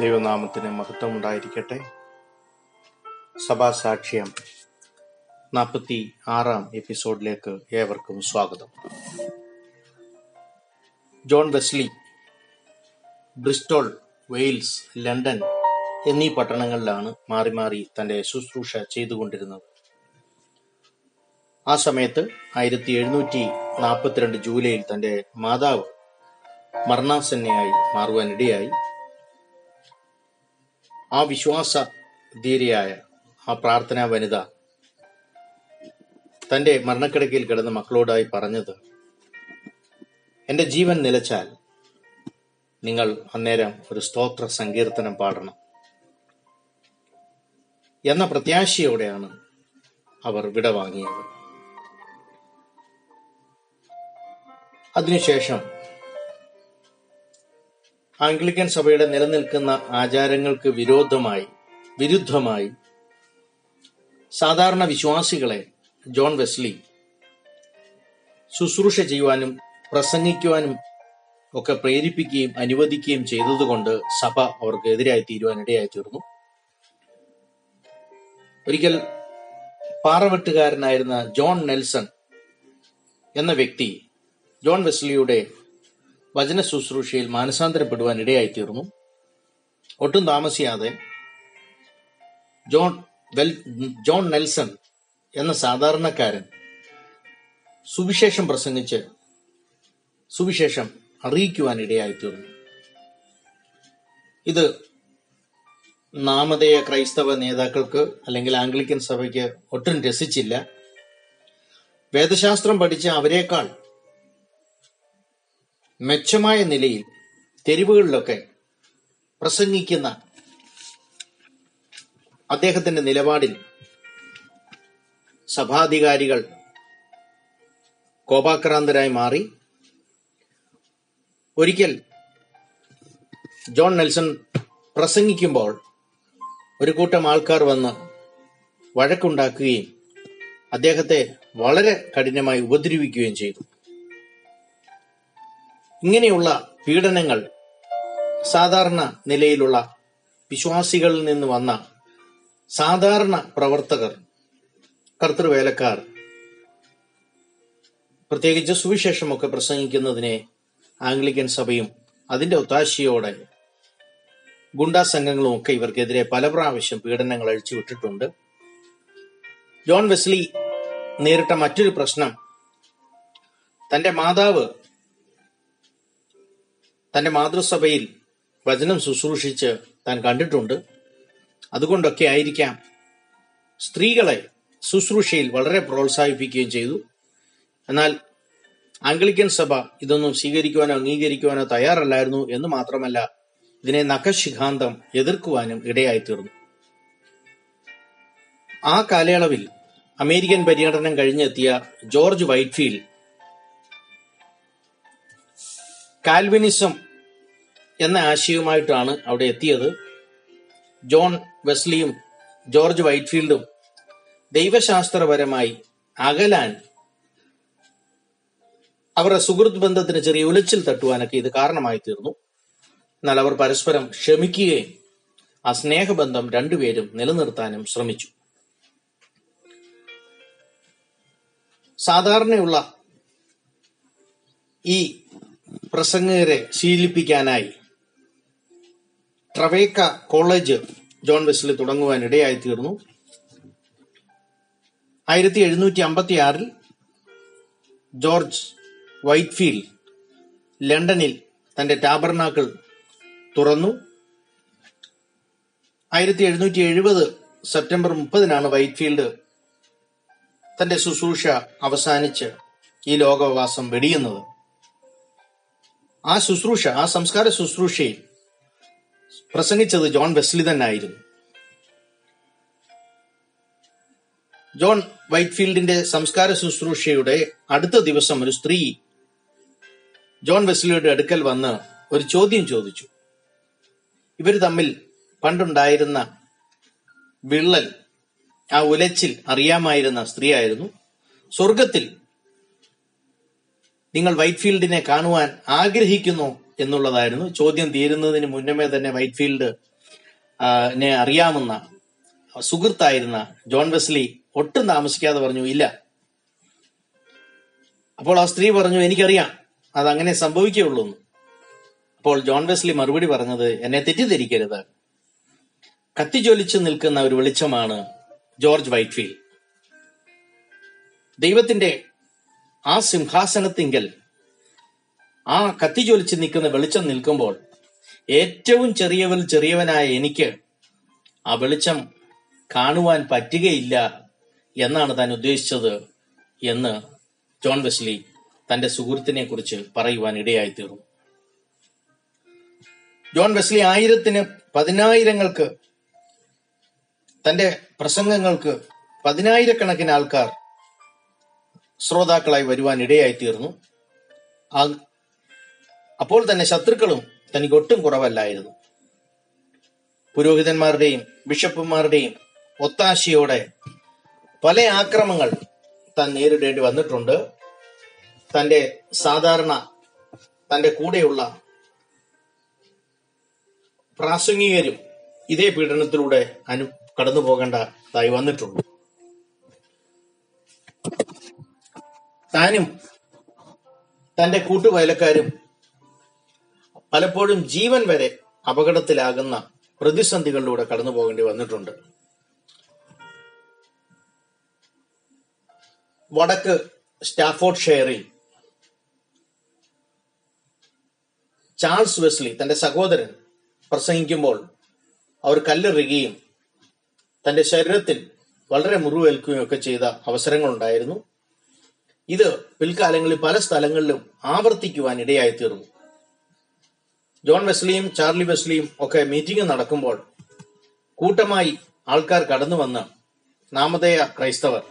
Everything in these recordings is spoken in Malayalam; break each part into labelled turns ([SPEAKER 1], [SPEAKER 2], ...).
[SPEAKER 1] ദൈവനാമത്തിന് മഹത്വം ഉണ്ടായിരിക്കട്ടെ സഭാ സാക്ഷ്യം നാൽപ്പത്തി ആറാം എപ്പിസോഡിലേക്ക് ഏവർക്കും സ്വാഗതം. John Wesley Bristol Wales London എന്നീ പട്ടണങ്ങളിലാണ് മാറി മാറി തന്റെ ശുശ്രൂഷ ചെയ്തുകൊണ്ടിരുന്നത്. ആ സമയത്ത് ആയിരത്തി എഴുന്നൂറ്റി നാൽപ്പത്തിരണ്ട് ജൂലൈയിൽ തന്റെ മാതാവ് മരണാസന്നയായി മാറുവാനിടയായി. ആ വിശ്വാസ ധീരയായ ആ പ്രാർത്ഥനാ വനിത തന്റെ മരണക്കിടക്കയിൽ കിടന്ന മക്കളോടായി പറഞ്ഞത് എന്റെ ജീവൻ നിലച്ചാൽ നിങ്ങൾ അന്നേരം ഒരു സ്തോത്ര സങ്കീർത്തനം പാടണം എന്ന പ്രത്യാശയോടെയാണ് അവർ വിടവാങ്ങിയത് അതിനുശേഷം ആംഗ്ലിക്കൻ സഭയുടെ നിലനിൽക്കുന്ന ആചാരങ്ങൾക്ക് വിരോധമായി വിരുദ്ധമായി സാധാരണ വിശ്വാസികളെ ജോൺ വെസ്ലി ശുശ്രൂഷ ചെയ്യുവാനും പ്രസംഗിക്കുവാനും ഒക്കെ പ്രേരിപ്പിക്കുകയും അനുവദിക്കുകയും ചെയ്തതുകൊണ്ട് സഭ അവർക്ക് എതിരായി തീരുവാനിടയായി തീർന്നു. ഒരിക്കൽ പാറവെട്ടുകാരനായിരുന്ന ജോൺ നെൽസൺ എന്ന വ്യക്തി ജോൺ വെസ്ലിയുടെ വചന ശുശ്രൂഷയിൽ മാനസാന്തരപ്പെടുവാൻ ഇടയായിത്തീർന്നു ഒട്ടും താമസിയാതെ ജോൺ വെൽ ജോൺ നെൽസൺ എന്ന സാധാരണക്കാരൻ സുവിശേഷം പ്രസംഗിച്ച് സുവിശേഷം അറിയിക്കുവാൻ ഇടയായിത്തീർന്നു ഇത് നാമധേയ ക്രൈസ്തവ നേതാക്കൾക്ക് അല്ലെങ്കിൽ ആംഗ്ലിക്കൻ സഭയ്ക്ക് ഒട്ടും രസിച്ചില്ല. വേദശാസ്ത്രം പഠിച്ച അവരെക്കാൾ മെച്ചമായ നിലയിൽ തെരുവുകളിലൊക്കെ പ്രസംഗിക്കുന്ന അദ്ദേഹത്തിന്റെ നിലപാടിൽ സഭാധികാരികൾ കോപാക്രാന്തരായി മാറി. ഒരിക്കൽ ജോൺ നെൽസൺ പ്രസംഗിക്കുമ്പോൾ ഒരു കൂട്ടം ആൾക്കാർ വന്ന് വഴക്കുണ്ടാക്കുകയും അദ്ദേഹത്തെ വളരെ കഠിനമായി ഉപദ്രവിക്കുകയും ചെയ്തു. ഇങ്ങനെയുള്ള പീഡനങ്ങൾ സാധാരണ നിലയിലുള്ള വിശ്വാസികളിൽ നിന്ന് വന്ന സാധാരണ പ്രവർത്തകർ കർത്തൃവേലക്കാർ പ്രത്യേകിച്ച് സുവിശേഷമൊക്കെ പ്രസംഗിക്കുന്നതിനെ ആംഗ്ലിക്കൻ സഭയും അതിന്റെ ഒത്താശയോടെ ഗുണ്ടാ സംഘങ്ങളും ഒക്കെ ഇവർക്കെതിരെ പല പ്രാവശ്യം പീഡനങ്ങൾ അഴിച്ചുവിട്ടിട്ടുണ്ട് ജോൺ വെസ്ലി നേരിട്ട മറ്റൊരു പ്രശ്നം തന്റെ മാതാവ് തന്റെ മാതൃസഭയിൽ വചനം ശുശ്രൂഷിച്ച് താൻ കണ്ടിട്ടുണ്ട്. അതുകൊണ്ടൊക്കെ ആയിരിക്കാം സ്ത്രീകളെ ശുശ്രൂഷയിൽ വളരെ പ്രോത്സാഹിപ്പിക്കുകയും ചെയ്തു. എന്നാൽ ആംഗ്ലിക്കൻ സഭ ഇതൊന്നും സ്വീകരിക്കുവാനോ അംഗീകരിക്കുവാനോ തയ്യാറല്ലായിരുന്നു എന്ന് മാത്രമല്ല ഇതിനെ നഖശിഖാന്തം എതിർക്കുവാനും ഇടയായി തീർന്നു ആ കാലയളവിൽ അമേരിക്കൻ പര്യടനം കഴിഞ്ഞെത്തിയ ജോർജ് വൈറ്റ്ഫീൽഡ് കാൽവിനിസം എന്ന ആശയവുമായിട്ടാണ് അവിടെ എത്തിയത്. ജോൺ വെസ്ലിയും ജോർജ് വൈറ്റ്ഫീൽഡും ദൈവശാസ്ത്രപരമായി അകലാൻ അവരുടെ സുഹൃത്ത് ബന്ധത്തിന് ചെറിയ ഉലച്ചിൽ തട്ടുവാനൊക്കെ ഇത് കാരണമായി തീർന്നു എന്നാൽ അവർ പരസ്പരം ക്ഷമിക്കുകയും ആ സ്നേഹബന്ധം രണ്ടുപേരും നിലനിർത്താനും ശ്രമിച്ചു. സാധാരണയുള്ള ഈ പ്രസംഗകരെ ശീലിപ്പിക്കാനായി ട്രവേക്ക കോളേജ് ജോൺ വെസ്ലി തുടങ്ങുവാൻ ഇടയായി തീർന്നു ആയിരത്തി എഴുന്നൂറ്റി അമ്പത്തി ആറിൽ ജോർജ് വൈറ്റ്ഫീൽഡ് ലണ്ടനിൽ തന്റെ ടാബർനാക്കൾ തുറന്നു. ആയിരത്തി എഴുന്നൂറ്റി എഴുപത് സെപ്റ്റംബർ മുപ്പതിനാണ് വൈറ്റ്ഫീൽഡ് തന്റെ ശുശ്രൂഷ അവസാനിച്ച് ഈ ലോകവാസം വെടിയുന്നത്. ആ ശുശ്രൂഷ ആ സംസ്കാര ശുശ്രൂഷയിൽ പ്രസംഗിച്ചത് ജോൺ വെസ്ലി തന്നെയായിരുന്നു ജോൺ വൈറ്റ്ഫീൽഡിന്റെ സംസ്കാര ശുശ്രൂഷയുടെ അടുത്ത ദിവസം ഒരു സ്ത്രീ ജോൺ വെസ്ലിയുടെ അടുക്കൽ വന്ന് ഒരു ചോദ്യം ചോദിച്ചു. ഇവർ തമ്മിൽ പണ്ടുണ്ടായിരുന്ന വിള്ളൽ ആ ഉലച്ചിൽ അറിയാമായിരുന്ന സ്ത്രീയായിരുന്നു. സ്വർഗത്തിൽ നിങ്ങൾ വൈറ്റ്ഫീൽഡിനെ കാണുവാൻ ആഗ്രഹിക്കുന്നു എന്നുള്ളതായിരുന്നു. ചോദ്യം തീരുന്നതിന് മുന്നമേ തന്നെ വൈറ്റ്ഫീൽഡ് അറിയാമെന്ന സുഹൃത്തായിരുന്ന ജോൺ വെസ്ലി ഒട്ടും താമസിക്കാതെ പറഞ്ഞു ഇല്ല. അപ്പോൾ ആ സ്ത്രീ പറഞ്ഞു എനിക്കറിയാം അതങ്ങനെ സംഭവിക്കുകയുള്ളൂ എന്ന്." അപ്പോൾ ജോൺ വെസ്ലി മറുപടി പറഞ്ഞത് എന്നെ തെറ്റിദ്ധരിക്കരുത്. കത്തിജ്വലിച്ചു നിൽക്കുന്ന ഒരു വെളിച്ചമാണ് ജോർജ് വൈറ്റ്ഫീൽഡ് ദൈവത്തിന്റെ ആ സിംഹാസനത്തിങ്കൽ ആ കത്തി ജ്വലിച്ച് നിൽക്കുന്ന വെളിച്ചം നിൽക്കുമ്പോൾ ഏറ്റവും ചെറിയവൽ ചെറിയവനായ എനിക്ക് ആ വെളിച്ചം കാണുവാൻ പറ്റുകയില്ല എന്നാണ് താൻ ഉദ്ദേശിച്ചത് എന്ന് ജോൺ വെസ്ലി തന്റെ സുഹൃത്തിനെ കുറിച്ച് പറയുവാൻ ഇടയായി തീർന്നു ജോൺ വെസ്ലി ആയിരത്തിന് പതിനായിരങ്ങൾക്ക് തന്റെ പ്രസംഗങ്ങൾക്ക് പതിനായിരക്കണക്കിന് ആൾക്കാർ ശ്രോതാക്കളായി വരുവാൻ ഇടയായി തീർന്നു അപ്പോൾ തന്നെ ശത്രുക്കളും തനിക്ക് ഒട്ടും കുറവല്ലായിരുന്നു. പുരോഹിതന്മാരുടെയും ബിഷപ്പുമാരുടെയും ഒത്താശയോടെ പല ആക്രമങ്ങൾ താൻ നേരിടേണ്ടി വന്നിട്ടുണ്ട്. തന്റെ സാധാരണ തന്റെ കൂടെയുള്ള പ്രാസംഗികരും ഇതേ പീഡനത്തിലൂടെ അനു കടന്നു പോകേണ്ടതായി വന്നിട്ടുണ്ട്. താനും തന്റെ കൂട്ടുവയലക്കാരും പലപ്പോഴും ജീവൻ വരെ അപകടത്തിലാകുന്ന പ്രതിസന്ധികളിലൂടെ കടന്നു പോകേണ്ടി വന്നിട്ടുണ്ട്. വടക്ക് സ്റ്റാഫോർഡ് ഷെയറിൽ ചാൾസ് വെസ്ലി തന്റെ സഹോദരൻ പ്രസംഗിക്കുമ്പോൾ അവർ കല്ലെറിയുകയും തന്റെ ശരീരത്തിൽ വളരെ മുറിവേൽക്കുകയും ഒക്കെ ചെയ്ത അവസരങ്ങളുണ്ടായിരുന്നു. ഇത് പിൽക്കാലങ്ങളിൽ പല സ്ഥലങ്ങളിലും ആവർത്തിക്കുവാൻ ഇടയായി തീർന്നു ജോൺ വെസ്ലിയും ചാർലി വെസ്ലിയും ഒക്കെ മീറ്റിംഗ് നടക്കുമ്പോൾ കൂട്ടമായി ആൾക്കാർ കടന്നു വന്ന് നാമധേയ ക്രൈസ്തവർ.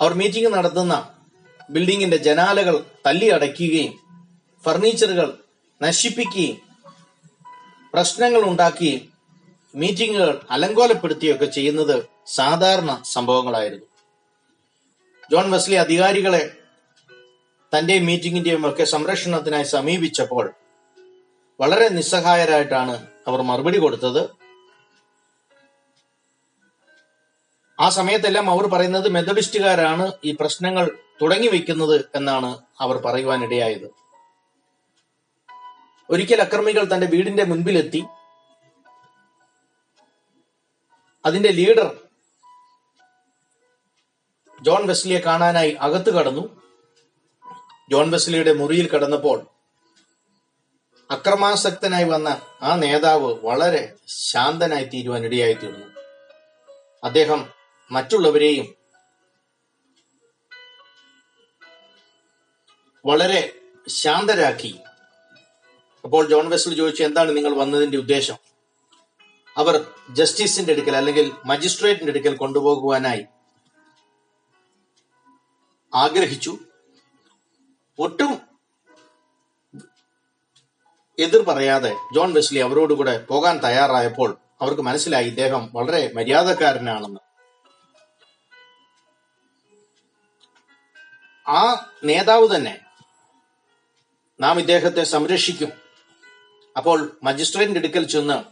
[SPEAKER 1] അവർ മീറ്റിംഗ് നടത്തുന്ന ബിൽഡിങ്ങിന്റെ ജനാലകൾ തല്ലി അടയ്ക്കുകയും ഫർണിച്ചറുകൾ നശിപ്പിക്കുകയും പ്രശ്നങ്ങൾ ഉണ്ടാക്കുകയും മീറ്റിങ്ങുകൾ അലങ്കോലപ്പെടുത്തുകയൊക്കെ ചെയ്യുന്നത് സാധാരണ സംഭവങ്ങളായിരുന്നു. ജോൺ വെസ്ലി അധികാരികളെ തന്റെ മീറ്റിംഗിന്റെയും ഒക്കെ സംരക്ഷണത്തിനായി സമീപിച്ചപ്പോൾ വളരെ നിസ്സഹായരായിട്ടാണ് അവർ മറുപടി കൊടുത്തത്. ആ സമയത്തെല്ലാം അവർ പറയുന്നത് മെത്തഡിസ്റ്റുകാരാണ് ഈ പ്രശ്നങ്ങൾ തുടങ്ങി വെക്കുന്നത് എന്നാണ് അവർ പറയുവാനിടയായത്. ഒരിക്കൽ അക്രമികൾ തന്റെ വീടിന്റെ മുൻപിലെത്തി. അതിന്റെ ലീഡർ ജോൺ വെസ്ലിയെ കാണാനായി അകത്ത് കടന്നു. ജോൺ വെസ്ലിയുടെ മുറിയിൽ കടന്നപ്പോൾ അക്രമാസക്തനായി വന്ന ആ നേതാവ് വളരെ ശാന്തനായി തീരുവാൻ ഇടയായി തീർന്നു അദ്ദേഹം മറ്റുള്ളവരെയും വളരെ ശാന്തരാക്കി. അപ്പോൾ ജോൺ വെസ്ലി ചോദിച്ചു എന്താണ് നിങ്ങൾ വന്നതിന്റെ ഉദ്ദേശം? അവർ ജസ്റ്റിസിന്റെ അടുക്കൽ അല്ലെങ്കിൽ മജിസ്ട്രേറ്റിന്റെ അടുക്കൽ കൊണ്ടുപോകുവാനായി ആഗ്രഹിച്ചു. ഒട്ടും എതിർ പറയാതെ ജോൺ വെസ്ലി അവരോടുകൂടെ പോകാൻ തയ്യാറായപ്പോൾ അവർക്ക് മനസ്സിലായി ഇദ്ദേഹം വളരെ മര്യാദക്കാരനാണെന്ന്. ആ നേതാവ് തന്നെ നാം ഇദ്ദേഹത്തെ സംരക്ഷിക്കും. അപ്പോൾ മജിസ്ട്രേറ്റിന്റെ അടുക്കൽ ചെന്ന്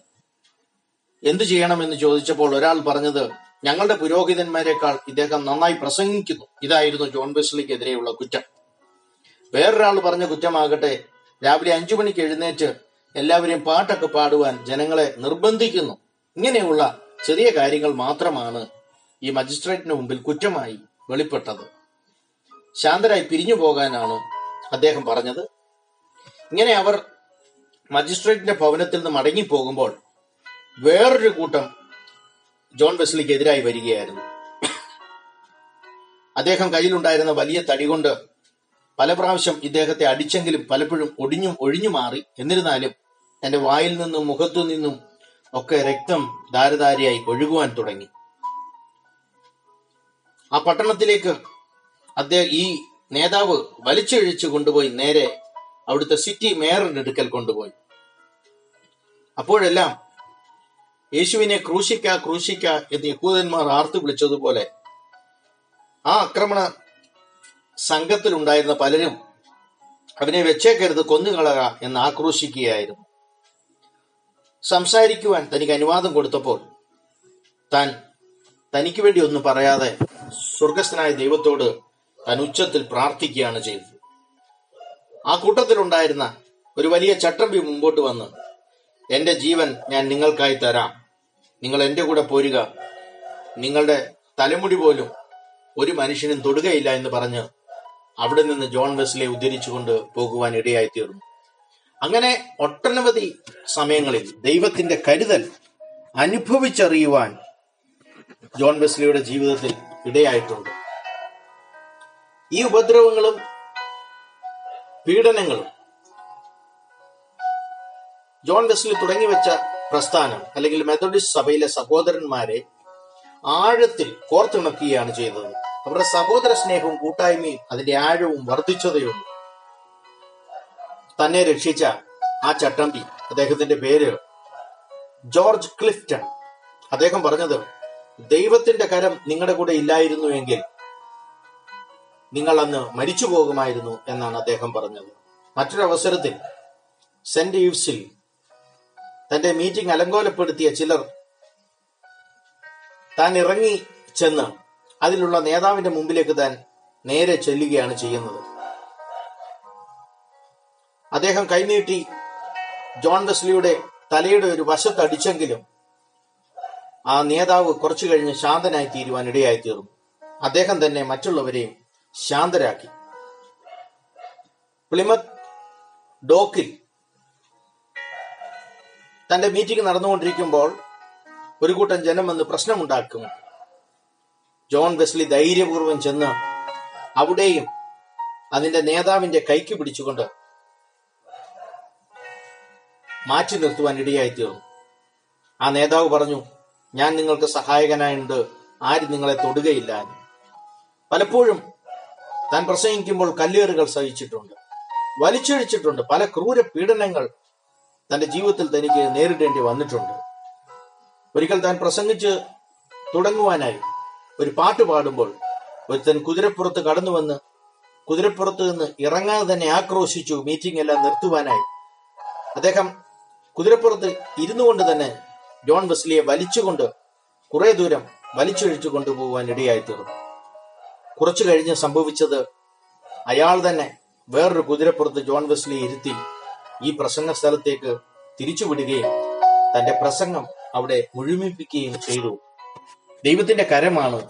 [SPEAKER 1] എന്തു ചെയ്യണമെന്ന് ചോദിച്ചപ്പോൾ ഒരാൾ പറഞ്ഞത് ഞങ്ങളുടെ പുരോഹിതന്മാരെക്കാൾ ഇദ്ദേഹം നന്നായി പ്രസംഗിക്കുന്നു. ഇതായിരുന്നു ജോൺ ബെസ്ലിക്കെതിരെയുള്ള കുറ്റം. വേറൊരാൾ പറഞ്ഞ കുറ്റമാകട്ടെ രാവിലെ അഞ്ചു മണിക്ക് എഴുന്നേറ്റ് എല്ലാവരെയും പാട്ടൊക്കെ പാടുവാൻ ജനങ്ങളെ നിർബന്ധിക്കുന്നു. ഇങ്ങനെയുള്ള ചെറിയ കാര്യങ്ങൾ മാത്രമാണ് ഈ മജിസ്ട്രേറ്റിന് മുമ്പിൽ കുറ്റമായി വെളിപ്പെട്ടത്. ശാന്തരായി പിരിഞ്ഞു പോകാനാണ് അദ്ദേഹം പറഞ്ഞത്. ഇങ്ങനെ അവർ മജിസ്ട്രേറ്റിന്റെ ഭവനത്തിൽ നിന്ന് മടങ്ങിപ്പോകുമ്പോൾ വേറൊരു കൂട്ടം ജോൺ വെസ്ലിക്ക് എതിരായി വരികയായിരുന്നു. അദ്ദേഹം കയ്യിലുണ്ടായിരുന്ന വലിയ തടി കൊണ്ട് പല പ്രാവശ്യം ഇദ്ദേഹത്തെ അടിച്ചെങ്കിലും പലപ്പോഴും ഒടിഞ്ഞും ഒഴിഞ്ഞു മാറി. എന്നിരുന്നാലും തന്റെ വായിൽ നിന്നും മുഖത്തു നിന്നും ഒക്കെ രക്തം ധാരധാരയായി ഒഴുകുവാൻ തുടങ്ങി. ആ പട്ടണത്തിലേക്ക് അദ്ദേഹം ഈ നേതാവ് വലിച്ചഴിച്ചു കൊണ്ടുപോയി നേരെ അവിടുത്തെ സിറ്റി മേയറിന്റെ അടുക്കൽ കൊണ്ടുപോയി. അപ്പോഴെല്ലാം യേശുവിനെ ക്രൂശിക്ക ക്രൂശിക്ക എന്ന് യഹൂദന്മാർ ആർത്തു വിളിച്ചതുപോലെ ആ ആക്രമണ സംഘത്തിലുണ്ടായിരുന്ന പലരും അവനെ വെച്ചേക്കരുത് കൊന്നുകളക എന്ന് ആക്രോശിക്കുകയായിരുന്നു. സംസാരിക്കുവാൻ തനിക്ക് അനുവാദം കൊടുത്തപ്പോൾ താൻ തനിക്ക് വേണ്ടി ഒന്നും പറയാതെ സ്വർഗസ്ഥനായ ദൈവത്തോട് താൻ ഉച്ചത്തിൽ പ്രാർത്ഥിക്കുകയാണ് ചെയ്തത്. ആ കൂട്ടത്തിലുണ്ടായിരുന്ന ഒരു വലിയ ചട്ടമ്പി മുമ്പോട്ട് വന്ന് എന്റെ ജീവൻ ഞാൻ നിങ്ങൾക്കായി തരാം. നിങ്ങൾ എന്റെ കൂടെ പോരുക. നിങ്ങളുടെ തലമുടി പോലും ഒരു മനുഷ്യനും തൊടുകയില്ല എന്ന് പറഞ്ഞ് അവിടെ നിന്ന് ജോൺ വെസ്ലെ ഉദ്ധരിച്ചുകൊണ്ട് പോകുവാൻ ഇടയായി തീർന്നു അങ്ങനെ ഒട്ടനവധി സമയങ്ങളിൽ ദൈവത്തിന്റെ കരുതൽ അനുഭവിച്ചറിയുവാൻ ജോൺ വെസ്ലിയുടെ ജീവിതത്തിൽ ഇടയായിട്ടുണ്ട്. ഈ ഉപദ്രവങ്ങളും പീഡനങ്ങളും ജോൺ വെസ്ലി തുടങ്ങി വെച്ച പ്രസ്ഥാനം അല്ലെങ്കിൽ മെത്തഡിസ്റ്റ് സഭയിലെ സഹോദരന്മാരെ ആഴത്തിൽ കോർത്തിണക്കുകയാണ് ചെയ്തത്. അവരുടെ സഹോദര സ്നേഹവും കൂട്ടായ്മയും അതിന്റെ ആഴവും വർദ്ധിച്ചതേയുള്ളൂ തന്നെ രക്ഷിച്ച ആ ചട്ടമ്പി അദ്ദേഹത്തിന്റെ പേര് ജോർജ് ക്ലിഫ്റ്റൺ. അദ്ദേഹം പറഞ്ഞത് ദൈവത്തിന്റെ കരം നിങ്ങളുടെ കൂടെ ഇല്ലായിരുന്നു എങ്കിൽ നിങ്ങൾ അന്ന് മരിച്ചു പോകുമായിരുന്നു എന്നാണ് അദ്ദേഹം പറഞ്ഞത്. മറ്റൊരവസരത്തിൽ സെന്റ് ഈവ്സിൽ തന്റെ മീറ്റിംഗ് അലങ്കോലപ്പെടുത്തിയ ചിലർ താൻ ഇറങ്ങി ചെന്ന് അതിലുള്ള നേതാവിന്റെ മുമ്പിലേക്ക് താൻ നേരെ ചെല്ലുകയാണ് ചെയ്യുന്നത്. അദ്ദേഹം കൈനീട്ടി ജോൺ വെസ്ലിയുടെ തലയുടെ ഒരു വശത്തടിച്ചെങ്കിലും ആ നേതാവ് കുറച്ചു കഴിഞ്ഞ് ശാന്തനായി തീരുവാൻ ഇടയായി തീർന്നു അദ്ദേഹം തന്നെ മറ്റുള്ളവരെയും ശാന്തരാക്കി. പ്ലിമത്ത് ഡോക്കിൽ തന്റെ മീറ്റിംഗ് നടന്നുകൊണ്ടിരിക്കുമ്പോൾ ഒരു കൂട്ടം ജനം വന്ന് പ്രശ്നമുണ്ടാക്കും. ജോൺ വെസ്ലി ധൈര്യപൂർവം ചെന്ന് അവിടെയും അതിന്റെ നേതാവിന്റെ കൈക്ക് പിടിച്ചുകൊണ്ട് മാറ്റി നിർത്തുവാൻ ഇടയായി തീർന്നു ആ നേതാവ് പറഞ്ഞു ഞാൻ നിങ്ങൾക്ക് സഹായകനായുണ്ട്. ആരും നിങ്ങളെ തൊടുകയില്ല. പലപ്പോഴും താൻ പ്രസംഗിക്കുമ്പോൾ കല്ലേറുകൾ സഹിച്ചിട്ടുണ്ട് വലിച്ചൊഴിച്ചിട്ടുണ്ട്. പല ക്രൂര പീഡനങ്ങൾ തന്റെ ജീവിതത്തിൽ തനിക്ക് നേരിടേണ്ടി വന്നിട്ടുണ്ട്. ഒരിക്കൽ താൻ പ്രസംഗിച്ച് തുടങ്ങുവാനായി ഒരു പാട്ട് പാടുമ്പോൾ ഒരുത്തൻ കുതിരപ്പുറത്ത് കടന്നു വന്ന് കുതിരപ്പുറത്ത് നിന്ന് ഇറങ്ങാതെ തന്നെ ആക്രോശിച്ചു മീറ്റിംഗ് എല്ലാം നിർത്തുവാനായി. അദ്ദേഹം കുതിരപ്പുറത്ത് ഇരുന്നു കൊണ്ട് തന്നെ ജോൺ വെസ്ലിയെ വലിച്ചുകൊണ്ട് കുറെ ദൂരം വലിച്ചൊഴിച്ചു കൊണ്ടുപോകാൻ ഇടയായി തീർന്നു. കുറച്ചു കഴിഞ്ഞ് സംഭവിച്ചത് അയാൾ തന്നെ വേറൊരു കുതിരപ്പുറത്ത് ജോൺ വെസ്ലിയെ ഇരുത്തി ഈ പ്രസംഗ സ്ഥലത്തേക്ക് തിരിച്ചുവിടുകയും തന്റെ പ്രസംഗം അവിടെ മുഴുമിപ്പിക്കുകയും ചെയ്തു. ദൈവത്തിന്റെ കരമാണ്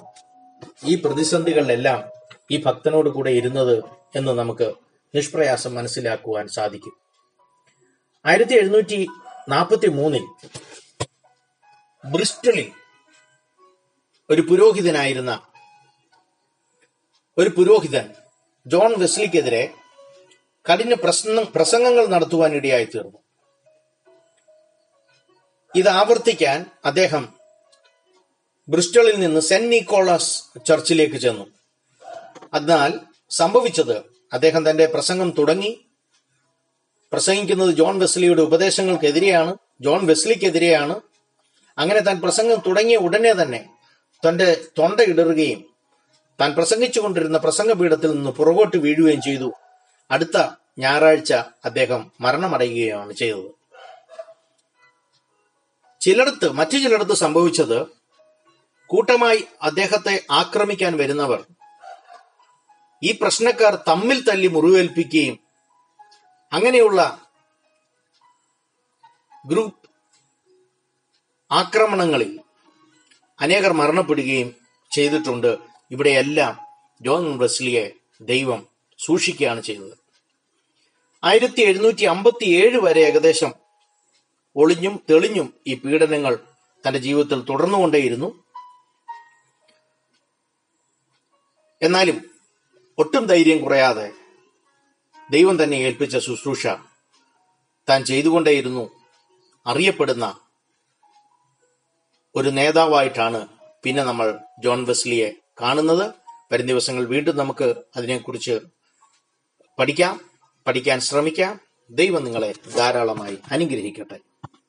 [SPEAKER 1] ഈ പ്രതിസന്ധികളിലെല്ലാം ഈ ഭക്തനോട് കൂടെ ഇരുന്നത് എന്ന് നമുക്ക് നിഷ്പ്രയാസം മനസ്സിലാക്കുവാൻ സാധിക്കും. ആയിരത്തി എഴുന്നൂറ്റി നാൽപ്പത്തി മൂന്നിൽ ബ്രിസ്റ്റലിൽ ഒരു പുരോഹിതനായിരുന്ന ഒരു പുരോഹിതൻ ജോൺ വെസ്ലിക്കെതിരെ കഠിന പ്രശ്നം പ്രസംഗങ്ങൾ നടത്തുവാൻ ഇടയായി തീർന്നു ഇത് ആവർത്തിക്കാൻ അദ്ദേഹം ബ്രിസ്റ്റളിൽ നിന്ന് സെന്റ് നിക്കോളാസ് ചർച്ചിലേക്ക് ചെന്നു. അതിനാൽ സംഭവിച്ചത് അദ്ദേഹം തന്റെ പ്രസംഗം തുടങ്ങി. പ്രസംഗിക്കുന്നത് ജോൺ വെസ്ലിയുടെ ഉപദേശങ്ങൾക്കെതിരെയാണ് ജോൺ വെസ്ലിക്കെതിരെയാണ്. അങ്ങനെ താൻ പ്രസംഗം തുടങ്ങിയ ഉടനെ തന്നെ തന്റെ തൊണ്ട ഇടറുകയും താൻ പ്രസംഗിച്ചുകൊണ്ടിരുന്ന പ്രസംഗപീഠത്തിൽ നിന്ന് പുറകോട്ട് വീഴുകയും ചെയ്തു. അടുത്ത ഞായറാഴ്ച അദ്ദേഹം മരണമടയുകയാണ് ചെയ്തത്. ചിലടത്ത് മറ്റു ചിലടത്ത് സംഭവിച്ചത് കൂട്ടമായി അദ്ദേഹത്തെ ആക്രമിക്കാൻ വരുന്നവർ ഈ പ്രശ്നക്കാർ തമ്മിൽ തല്ലി മുറിവേൽപ്പിക്കുകയും അങ്ങനെയുള്ള ഗ്രൂപ്പ് ആക്രമണങ്ങളിൽ അനേകർ മരണപ്പെടുകയും ചെയ്തിട്ടുണ്ട്. ഇവിടെയെല്ലാം ജോൺ വെസ്ലിയെ ദൈവം സൂക്ഷിക്കുകയാണ് ചെയ്തത് ആയിരത്തി എഴുന്നൂറ്റി അമ്പത്തി ഏഴ് വരെ ഏകദേശം ഒളിഞ്ഞും തെളിഞ്ഞും ഈ പീഡനങ്ങൾ തന്റെ ജീവിതത്തിൽ തുടർന്നുകൊണ്ടേയിരുന്നു. എന്നാലും ഒട്ടും ധൈര്യം കുറയാതെ ദൈവം തന്നെ ഏൽപ്പിച്ച ശുശ്രൂഷ താൻ ചെയ്തുകൊണ്ടേയിരുന്നു അറിയപ്പെടുന്ന ഒരു നേതാവായിട്ടാണ് പിന്നെ നമ്മൾ ജോൺ വെസ്ലിയെ കാണുന്നത്. വരും ദിവസങ്ങൾ വീണ്ടും നമുക്ക് അതിനെക്കുറിച്ച് പഠിക്കാം. പഠിക്കാൻ ശ്രമിക്കാം. ദൈവം നിങ്ങളെ ധാരാളമായി അനുഗ്രഹിക്കട്ടെ.